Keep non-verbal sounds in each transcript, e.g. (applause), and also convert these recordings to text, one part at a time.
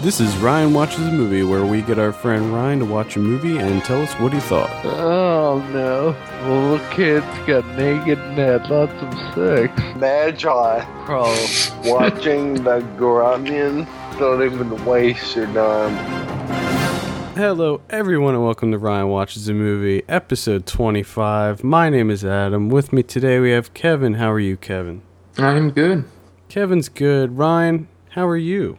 This is Ryan Watches a Movie, where we get our friend Ryan to watch a movie and tell us what he thought. Oh no. Little kids got naked and had lots of sex. Magi Probably. watching (laughs) the Grunion. Don't even waste your time. Hello, everyone, and welcome to Ryan Watches a Movie, episode 25. My name is Adam. With me today, we have Kevin. How are you, Kevin? I'm good. Kevin's good. Ryan, how are you?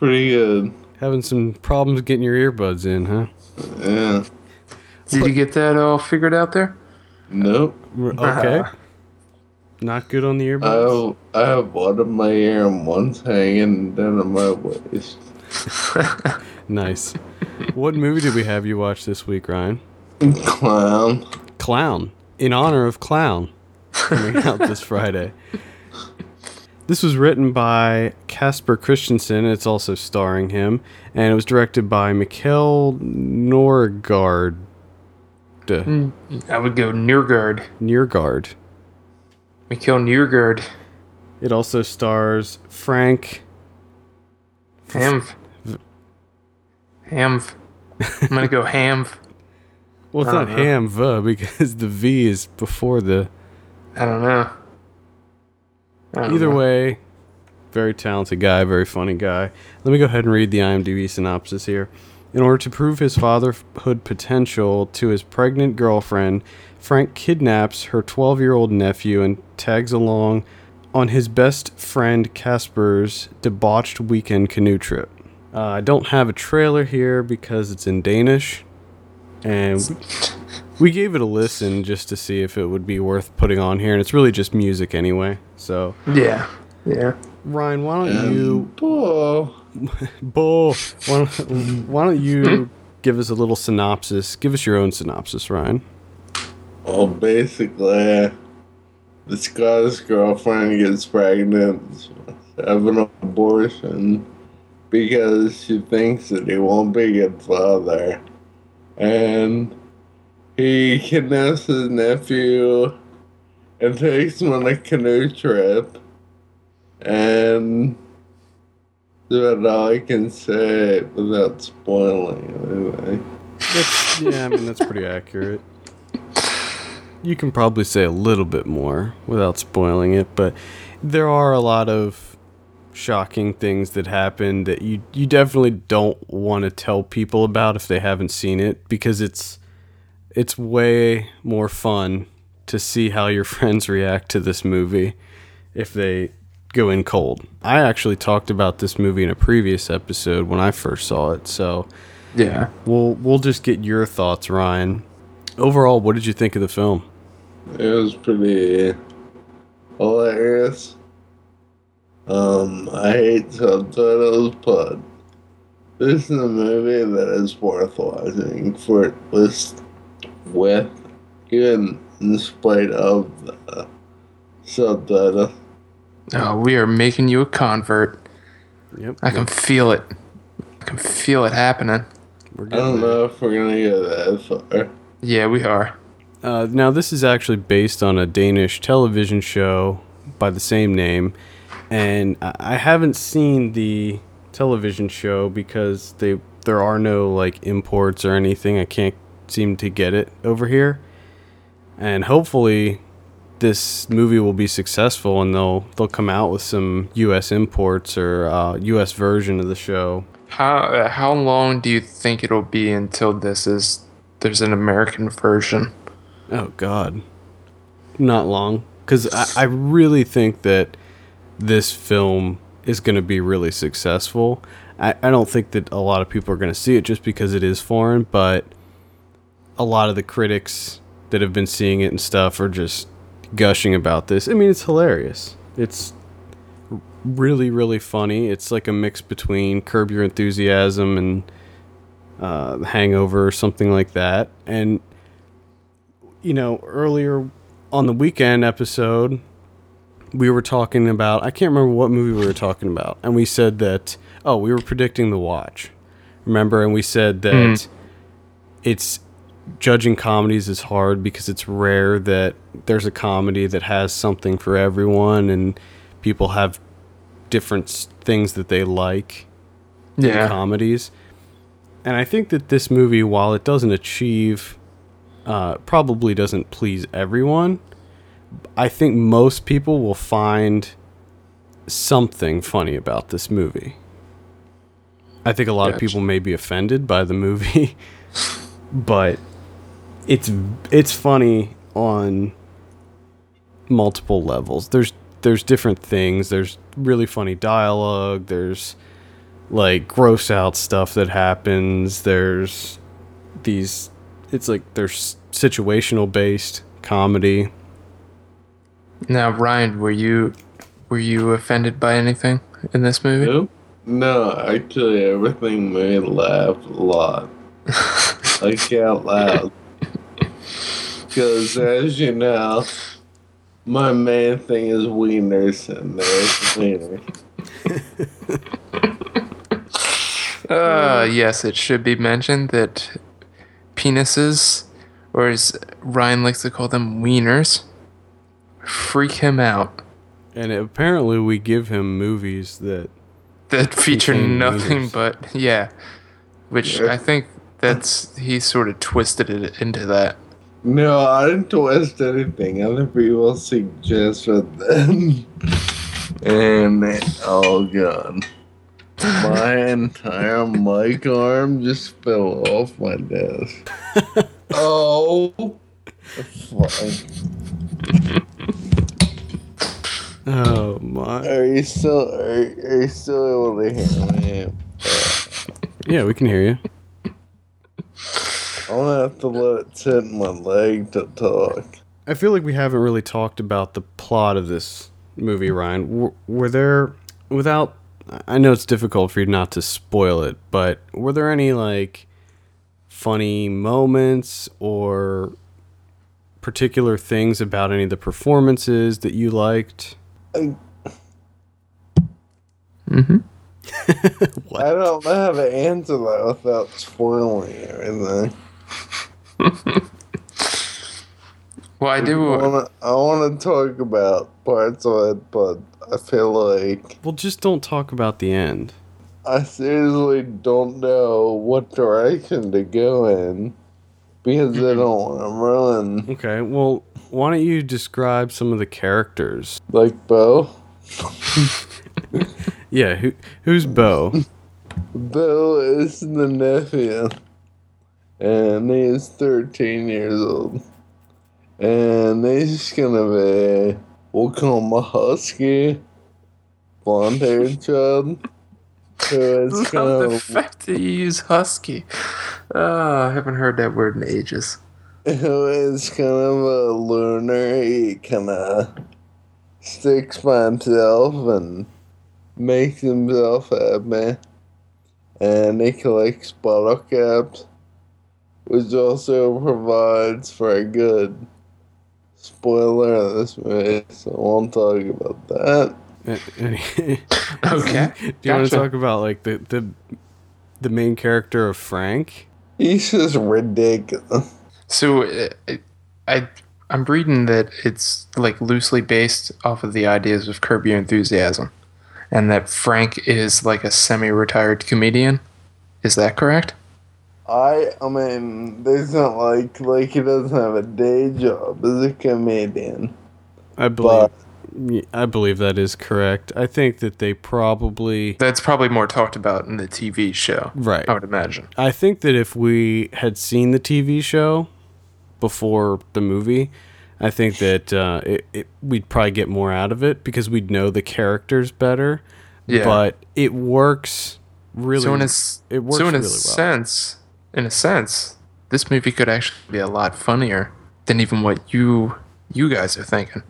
Pretty good. Having some problems getting your earbuds in, huh? Yeah. Did you get that all figured out there? Nope. Okay. (laughs) Not good on the I earbuds? have, I have one in my ear and one's hanging down on my waist. (laughs) Nice. what movie did we have you watch this week, Ryan? Clown. Clown, in honor of Clown, coming out this Friday. This was written by Casper Christensen. It's also starring him, and it was directed by Mikkel Norgard. Hmm. I would go Nurgard. Neargard. Mikhail Nurgard. It also stars Frank. Hamv. Hamv. I'm gonna go Hamv. Well, it's not don't know. Ham uh, because the V is before the. I don't know. Either know. way, very talented guy, very funny guy. Let me go ahead and read the IMDb synopsis here. In order to prove his fatherhood potential to his pregnant girlfriend, Frank kidnaps her 12 year old nephew and tags along on his best friend Casper's debauched weekend canoe trip. Uh, I don't have a trailer here because it's in Danish, and (laughs) we gave it a listen just to see if it would be worth putting on here, and it's really just music anyway. So, Yeah. Yeah. Ryan, why don't um, you Oh, (laughs) Bull. Why don't, why don't you hmm? give us a little synopsis? Give us your own synopsis, Ryan. well, basically, uh, this guy's girlfriend gets pregnant, having an abortion because she thinks that he won't be a good father. And he kidnaps his nephew and takes him on a canoe trip. And that's all I can say without spoiling anything. That's, yeah, I mean that's pretty accurate. You can probably say a little bit more without spoiling it, but there are a lot of shocking things that happen that you you definitely don't want to tell people about if they haven't seen it because it's it's way more fun to see how your (laughs) friends react to this movie if they go in cold. I actually talked about this movie in a previous episode when I first saw it, so Yeah. we'll we'll just get your thoughts, Ryan. Overall, what did you think of the film? It was pretty hilarious. Um, I hate subtitles, but this is a movie that is worth watching for at least with, even in spite of the subtitle. Oh, we are making you a convert. Yep, I can feel it. I can feel it happening. we're I don't there. know if we're gonna get that far. Yeah, we are. Uh, now, this is actually based on a Danish television show by the same name, and I I haven't seen the television show because they there are no like imports or anything. I can't seem to get it over here, and hopefully, this movie will be successful and they'll they'll come out with some U.S. imports or uh, U.S. version of the show. How how long do you think it'll be until this is there's an American version? Oh God, not long. Because I, I really think that this film is going to be really successful. I, I don't think that a lot of people are going to see it just because it is foreign, but a lot of the critics that have been seeing it and stuff are just gushing about this. I mean, it's hilarious. It's really, really funny. It's like a mix between Curb Your Enthusiasm and uh, Hangover or something like that. And you know, earlier on the weekend episode, we were talking about, I can't remember what movie we were talking about. And we said that, oh, we were predicting The Watch. Remember? And we said that it's judging comedies is hard because it's rare that there's a comedy that has something for everyone and people have different things that they like in Yeah. comedies. And I think that this movie, while it doesn't achieve, uh, probably doesn't please everyone, I think most people will find something funny about this movie. I think a lot of people may be offended by the movie, (laughs) but it's it's funny on multiple levels. There's there's different things. There's really funny dialogue. There's like gross out stuff that happens. There's these it's like there's situational based comedy. Now, Ryan, were you were you offended by anything in this movie? Nope. No, actually, everything made me laugh a lot. I (laughs) like out loud. Because, as you know, my main thing is wieners, and there's wieners. (laughs) Uh, yes, it should be mentioned that penises, or as Ryan likes to call them, wieners, freak him out. And apparently we give him movies that That feature nothing wieners. but yeah, which Yeah. I think that's he sort of twisted it into that. No, I didn't twist anything. Other people suggested them. and it all gone. My entire mic arm just fell off my desk. oh. Fine. oh my Are you still are, are you still able to hear me? yeah we can hear you. I'm gonna have to let it sit in my leg to talk. I feel like we haven't really talked about the plot of this movie, Ryan. W- were there, without, I know it's difficult for you not to spoil it, but were there any like funny moments or particular things about any of the performances that you liked? Mm-hmm. (laughs) What? I don't know how to answer that without spoiling everything. (laughs) Well, I I do. wanna, I wanna talk about parts of it, but I feel like Well, just don't talk about the end. I seriously don't know what direction to go in because I don't want to ruin Okay, well, why don't you describe some of the characters? like Bo. (laughs) Yeah, who who's Bo? Bo is the nephew, and he's 13 years old, and he's gonna be we'll call him a husky, blonde-haired (laughs) child. Who is Love the fact that you use husky. Uh, I haven't heard that word in ages. who is kind of a loner. He kind of sticks by himself and makes himself happy. And he collects bottle caps, which also provides for a good spoiler of this movie, so I won't talk about that. (laughs) Okay. (laughs) Do you want to talk about like the the the main character of Frank? He's just ridiculous. So, uh, I I'm reading that it's like loosely based off of the ideas of Curb Your Enthusiasm, and that Frank is like a semi-retired comedian. Is that correct? I I mean, there's not like like he doesn't have a day job as a comedian. I believe But I believe that is correct. I think that they probably That's probably more talked about in the TV show. right. I would imagine. I think that if we had seen the TV show before the movie, I think that uh, it, it, we'd probably get more out of it because we'd know the characters better. Yeah. But it works really. so in a s- it works so in a really well. sense, in a sense, this movie could actually be a lot funnier than even what you you guys are thinking.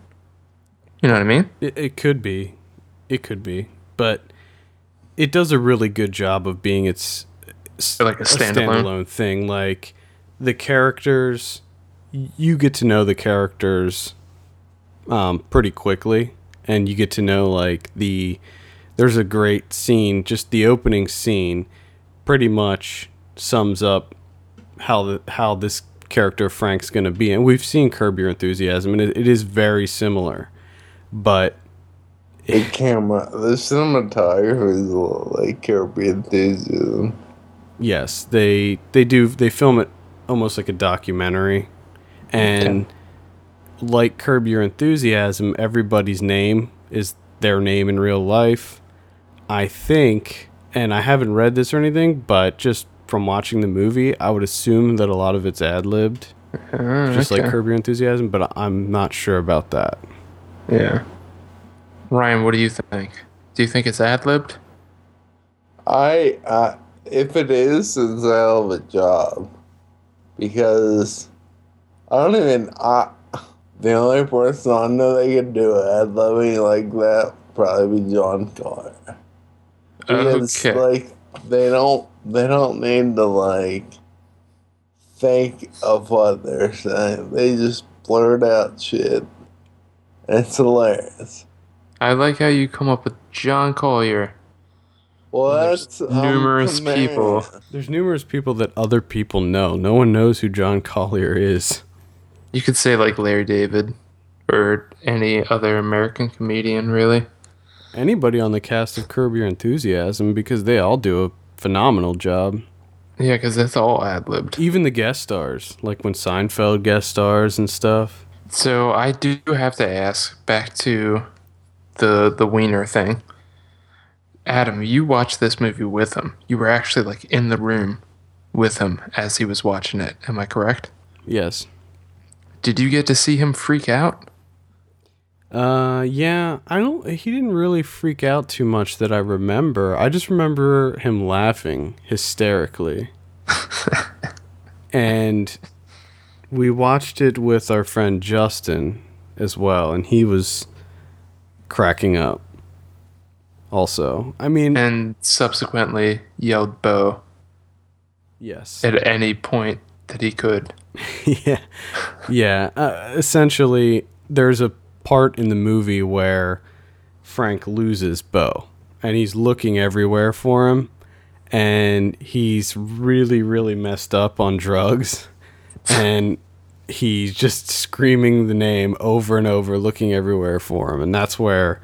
You know what I mean? It, it could be, it could be, but it does a really good job of being its Like a standalone? standalone thing. Like the characters, you get to know the characters um, pretty quickly, and you get to know like the. There's a great scene, just the opening scene, pretty much sums up how the how this character Frank's going to be, and we've seen Curb Your Enthusiasm, and it, it is very similar but the camera, the cinematography is a little like Curb Your Enthusiasm. Yes, they they do they film it almost like a documentary. And like Curb Your Enthusiasm, everybody's name is their name in real life. I think, and I haven't read this or anything, but just from watching the movie, I would assume that a lot of it's ad libbed, Ah, just like. Curb Your Enthusiasm, but I'm not sure about that. Yeah. Ryan, what do you think? Do you think it's ad libbed? I, uh, if it is, it's a hell of a job. Because I don't even, I, the only person I know that could do ad libbing like that probably be John Connor. Because, Okay. like, they don't, they don't need to, like, think of what they're saying. They just blurt out shit. It's hilarious. I like how you come up with John Collier. Well, There's um, numerous command. people. There's numerous people that other people know. No one knows who John Collier is. You could say like Larry David or any other American comedian, really. Anybody on the cast of Curb Your Enthusiasm because they all do a phenomenal job. Yeah, because that's all ad libbed. Even the guest stars, like when Seinfeld guest stars and stuff. So I do have to ask back to the the wiener thing. Adam, you watched this movie with him. You were actually like in the room with him as he was watching it. Am I correct? Yes. Did you get to see him freak out? Uh, yeah. I don't. He didn't really freak out too much that I remember. I just remember him laughing hysterically. (laughs) and we watched it with our friend Justin as well, and he was cracking up. Also, I mean, And subsequently yelled Bo yes. at any point that he could. (laughs) yeah yeah uh, essentially there's a part in the movie where frank loses bo and he's looking everywhere for him and he's really really messed up on drugs (laughs) and he's just screaming the name over and over looking everywhere for him and that's where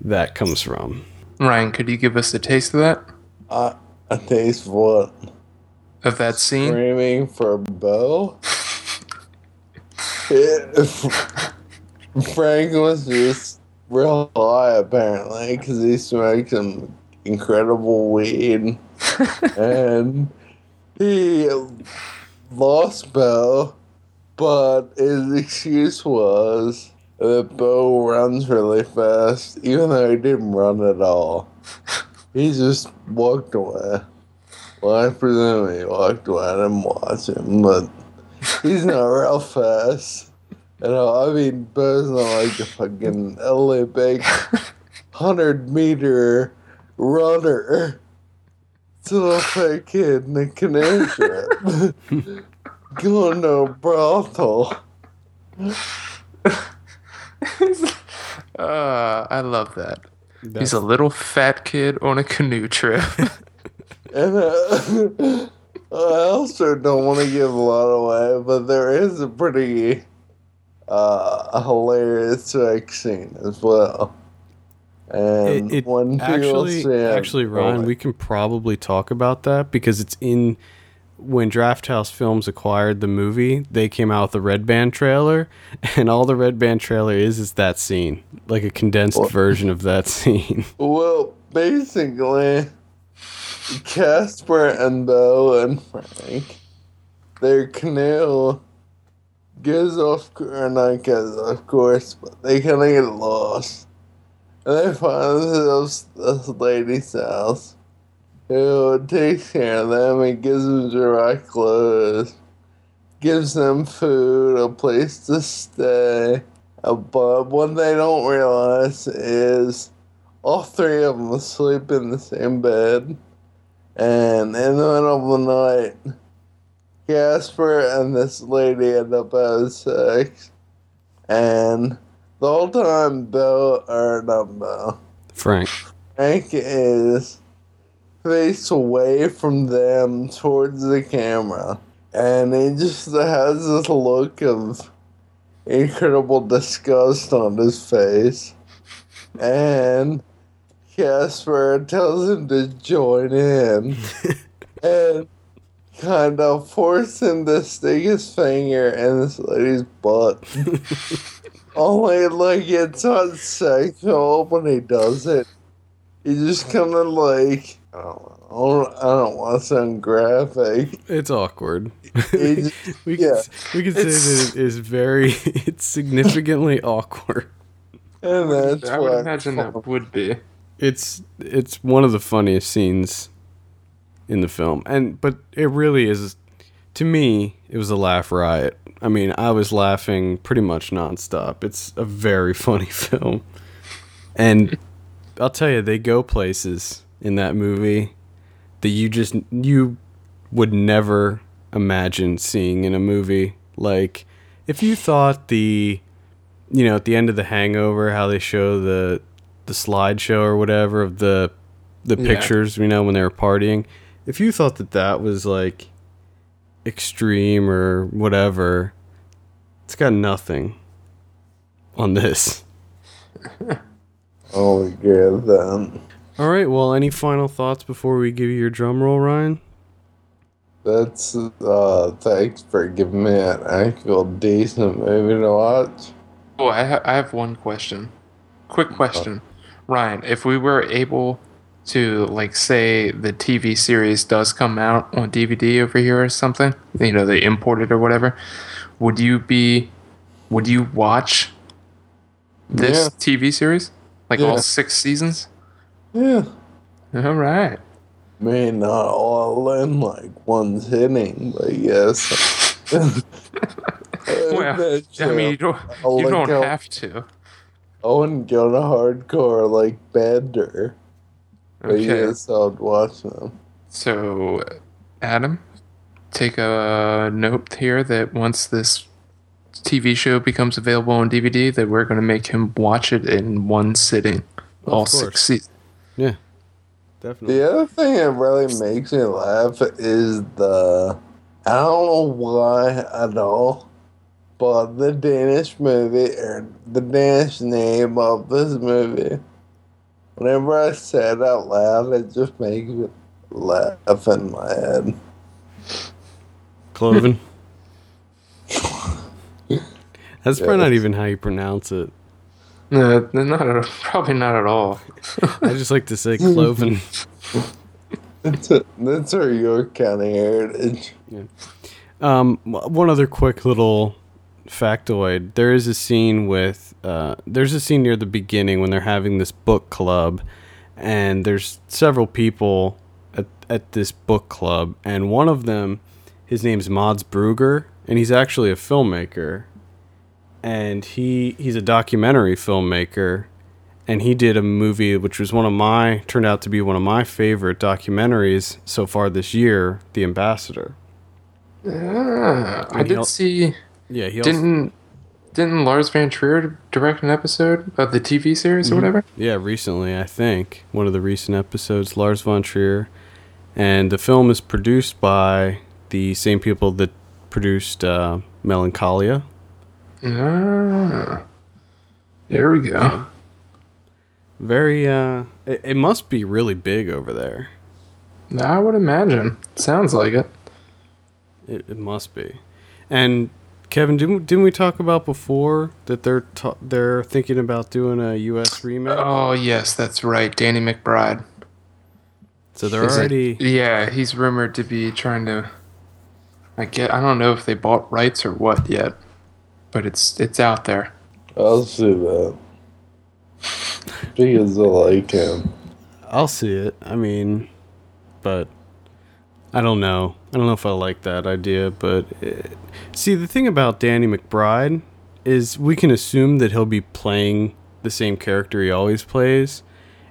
that comes from Ryan, could you give us a taste of that? I, I taste of what? Of that scene? Screaming for Bo? (laughs) It- Frank was just real high apparently because he smoked some incredible weed (laughs) and he lost Bo, but his excuse was that Bo runs really fast, even though he didn't run at all. He just walked away. Well, I presume he walked away. I didn't watch him, but he's not real fast. You know, I mean, Bo's not like a fucking Olympic 100 (laughs) meter runner. It's a little fat kid in a canoe trip. Going to a brothel. Uh, I love that. He's a little fat kid on a canoe trip. (laughs) And uh, (laughs) I also don't want to give a lot away, but there is a pretty uh, hilarious sex scene as well. And it, it people actually actually Ryan, going- we can probably talk about that because it's in when Drafthouse Films acquired the movie, they came out with a Red Band trailer, (laughs) and all the Red Band trailer is is that scene, like a condensed What? version of that (laughs) scene. Well, basically, Casper and Bo and Frank, their canoe goes off, not goes off course, but they kind of get lost. And they find themselves this lady's house who takes care of them and gives them dry clothes, gives them food, a place to stay. But what they don't realize is all three of them sleep in the same bed. And in the middle of the night, Casper and this lady end up having sex. And the whole time, Bill, or not Bill, Frank. Frank is face away from them towards the camera. And he just has this look of incredible disgust on his face. and Casper tells him to join in (laughs) and kind of forcing him to stick his finger in this lady's butt. (laughs) Only like it's not sexual when he does it. He just kind of like I don't, I don't, I don't want to sound graphic. It's awkward. He (laughs) just- we can, yeah. s- we can say It's- that it is very, (laughs) it's significantly awkward. and that's I would why imagine that would be. It's it's one of the funniest scenes in the film, and but it really is. To me, it was a laugh riot. I mean, I was laughing pretty much nonstop. It's a very (laughs) funny film, and I'll tell you, they go places in that movie that you just you would never imagine seeing in a movie. Like if you thought the you know, at the end of the hangover how they show the the slideshow or whatever of the the Yeah. pictures, you know, when they were partying. If you thought that that was like extreme or whatever, it's got nothing on this. (laughs) Oh, get then. All right, well, any final thoughts before we give you your drum roll, Ryan? That's uh thanks for giving me an actual decent movie to watch. Oh, I, ha- I have one question. Quick question, Ryan. If we were able to, like, say the TV series does come out on DVD over here or something, you know, they import it or whatever, would you be, would you watch this Yeah. TV series, like Yeah. all six seasons? Yeah. All right. Mean, not all in like one sitting, but yes. (laughs) Well, I mean, you don't, you don't have to. I wouldn't go to hardcore like Bender, but Okay. yes, I'd watch them. So, Adam, take a note here that once this TV show becomes available on DVD, that we're going to make him watch it in one sitting, all six seasons. Yeah. Definitely. The other thing that really makes me laugh is the I don't know why at all, but the Danish movie or the Danish name of this movie. Whenever I say it out loud, it just makes me laugh in my head. Cloven. (laughs) That's Yeah, probably not even how you pronounce it. No, not at, probably not at all. (laughs) I just like to say (laughs) cloven. That's a, that's our York County heritage. Yeah. Um, one other quick little factoid: there is a scene with uh, there's a scene near the beginning when they're having this book club, and there's several people at at this book club, and one of them, his name's Mads Brügger, and he's actually a filmmaker, and he he's a documentary filmmaker. And he did a movie which was one of my turned out to be one of my favorite documentaries so far this year, The Ambassador. Ah, I did see. Yeah, he also, Didn't didn't Lars von Trier direct an episode of the TV series or whatever? yeah, recently I think one of the recent episodes, Lars von Trier, and the film is produced by the same people that produced uh, Melancholia. Ah, there we go. Very, uh, it, it must be really big over there. I would imagine. Sounds like it. It, it must be. And Kevin, didn't didn't we talk about before that they're ta- they're thinking about doing a U.S. remake? Oh yes, that's right. Danny McBride. so they're Is it- already yeah, he's rumored to be trying to. I get. I don't know if they bought rights or what yet, but it's it's out there. I'll see that. Because I like him. I'll see it. I mean, but I don't know. I don't know if I like that idea. But it, see, the thing about Danny McBride is we can assume that he'll be playing the same character he always plays,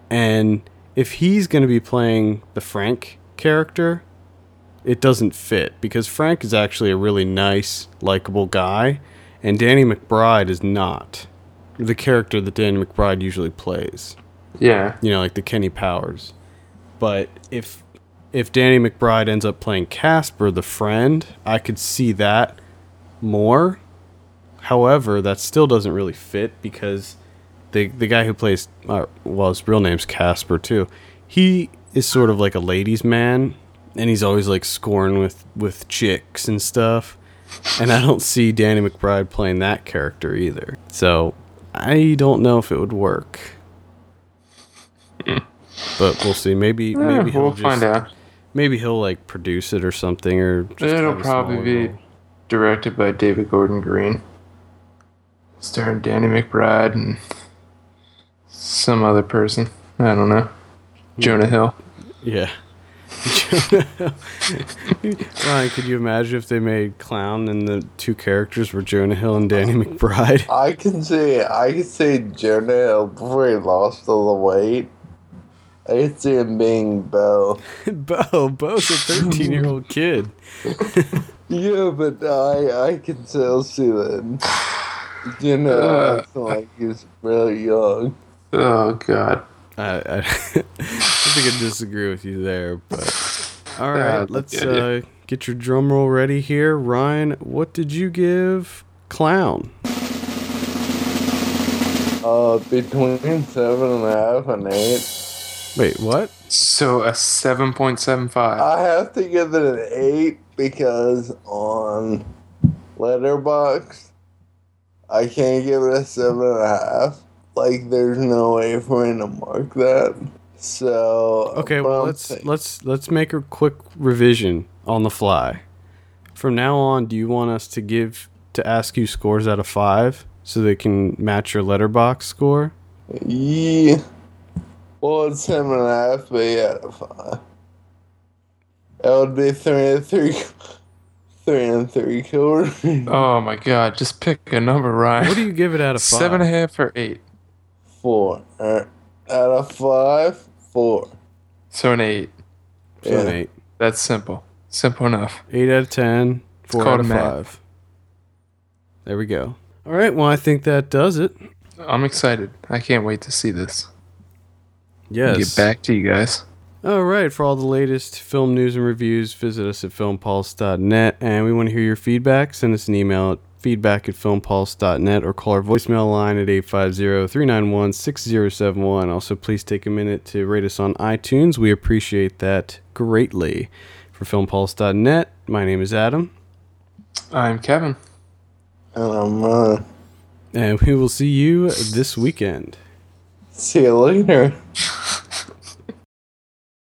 and if he's going to be playing the Frank character, it doesn't fit because Frank is actually a really nice, likable guy, and Danny McBride is not the character that Danny McBride usually plays Yeah. you know, like the Kenny Powers. But if if Danny McBride ends up playing Casper, the friend, I could see that more. However, that still doesn't really fit because the the guy who plays uh, well, his real name's Casper too. He is sort of like a ladies' man, and he's always like scoring with with chicks and stuff. And I don't see Danny McBride playing that character either. So I don't know if it would work. But we'll see. Maybe maybe Eh, he'll we'll just, find out. Maybe he'll like produce it or something, or just It'll probably be role. directed by David Gordon Green, starring Danny McBride and some other person. I don't know. Jonah Hill. Yeah. (laughs) Ryan, could you imagine if they made Clown and the two characters were Jonah Hill and Danny (laughs) McBride? I can see I can see Jonah Hill before he lost all the weight. I can see him being Bo. (laughs) Bo, Bo's a 13 year old kid. (laughs) Yeah, but I I can still see that. You know, Uh, acting like he's really young. Oh God. I, I, (laughs) I think I disagree with you there, but all right, Uh, let's yeah, uh, get your drum roll ready here. Ryan, what did you give Clown? Uh, between seven and a half and eight. Wait, what? So a seven point seven five. I have to give it an eight because on Letterboxd, I can't give it a seven and a half. Like, there's no way for me to mark that. So Okay, well let's think- let's let's make a quick revision on the fly. From now on, do you want us to give to ask you scores out of five so they can match your Letterboxd score? Yeah. Well, it's seven and a half, but yeah, five. That would be three and three, three and three quarters. Oh my God! Just pick a number, Ryan. What do you give it out of five? Seven and a half or eight? Four. Uh, out of five, four. So an eight. So an eight. That's simple. Simple enough. Eight out of ten. Four called out of a map. five. There we go. All right. Well, I think that does it. I'm excited. I can't wait to see this. Yes. Get back to you guys. All right. For all the latest film news and reviews, visit us at filmpulse.net. And we want to hear your feedback. Send us an email at feedback at filmpulse.net or call our voicemail line at 850-391-6071. Also, please take a minute to rate us on iTunes. We appreciate that greatly. For filmpulse.net, my name is Adam. I'm Kevin. And I'm, uh, And we will see you this weekend. see you later. (laughs)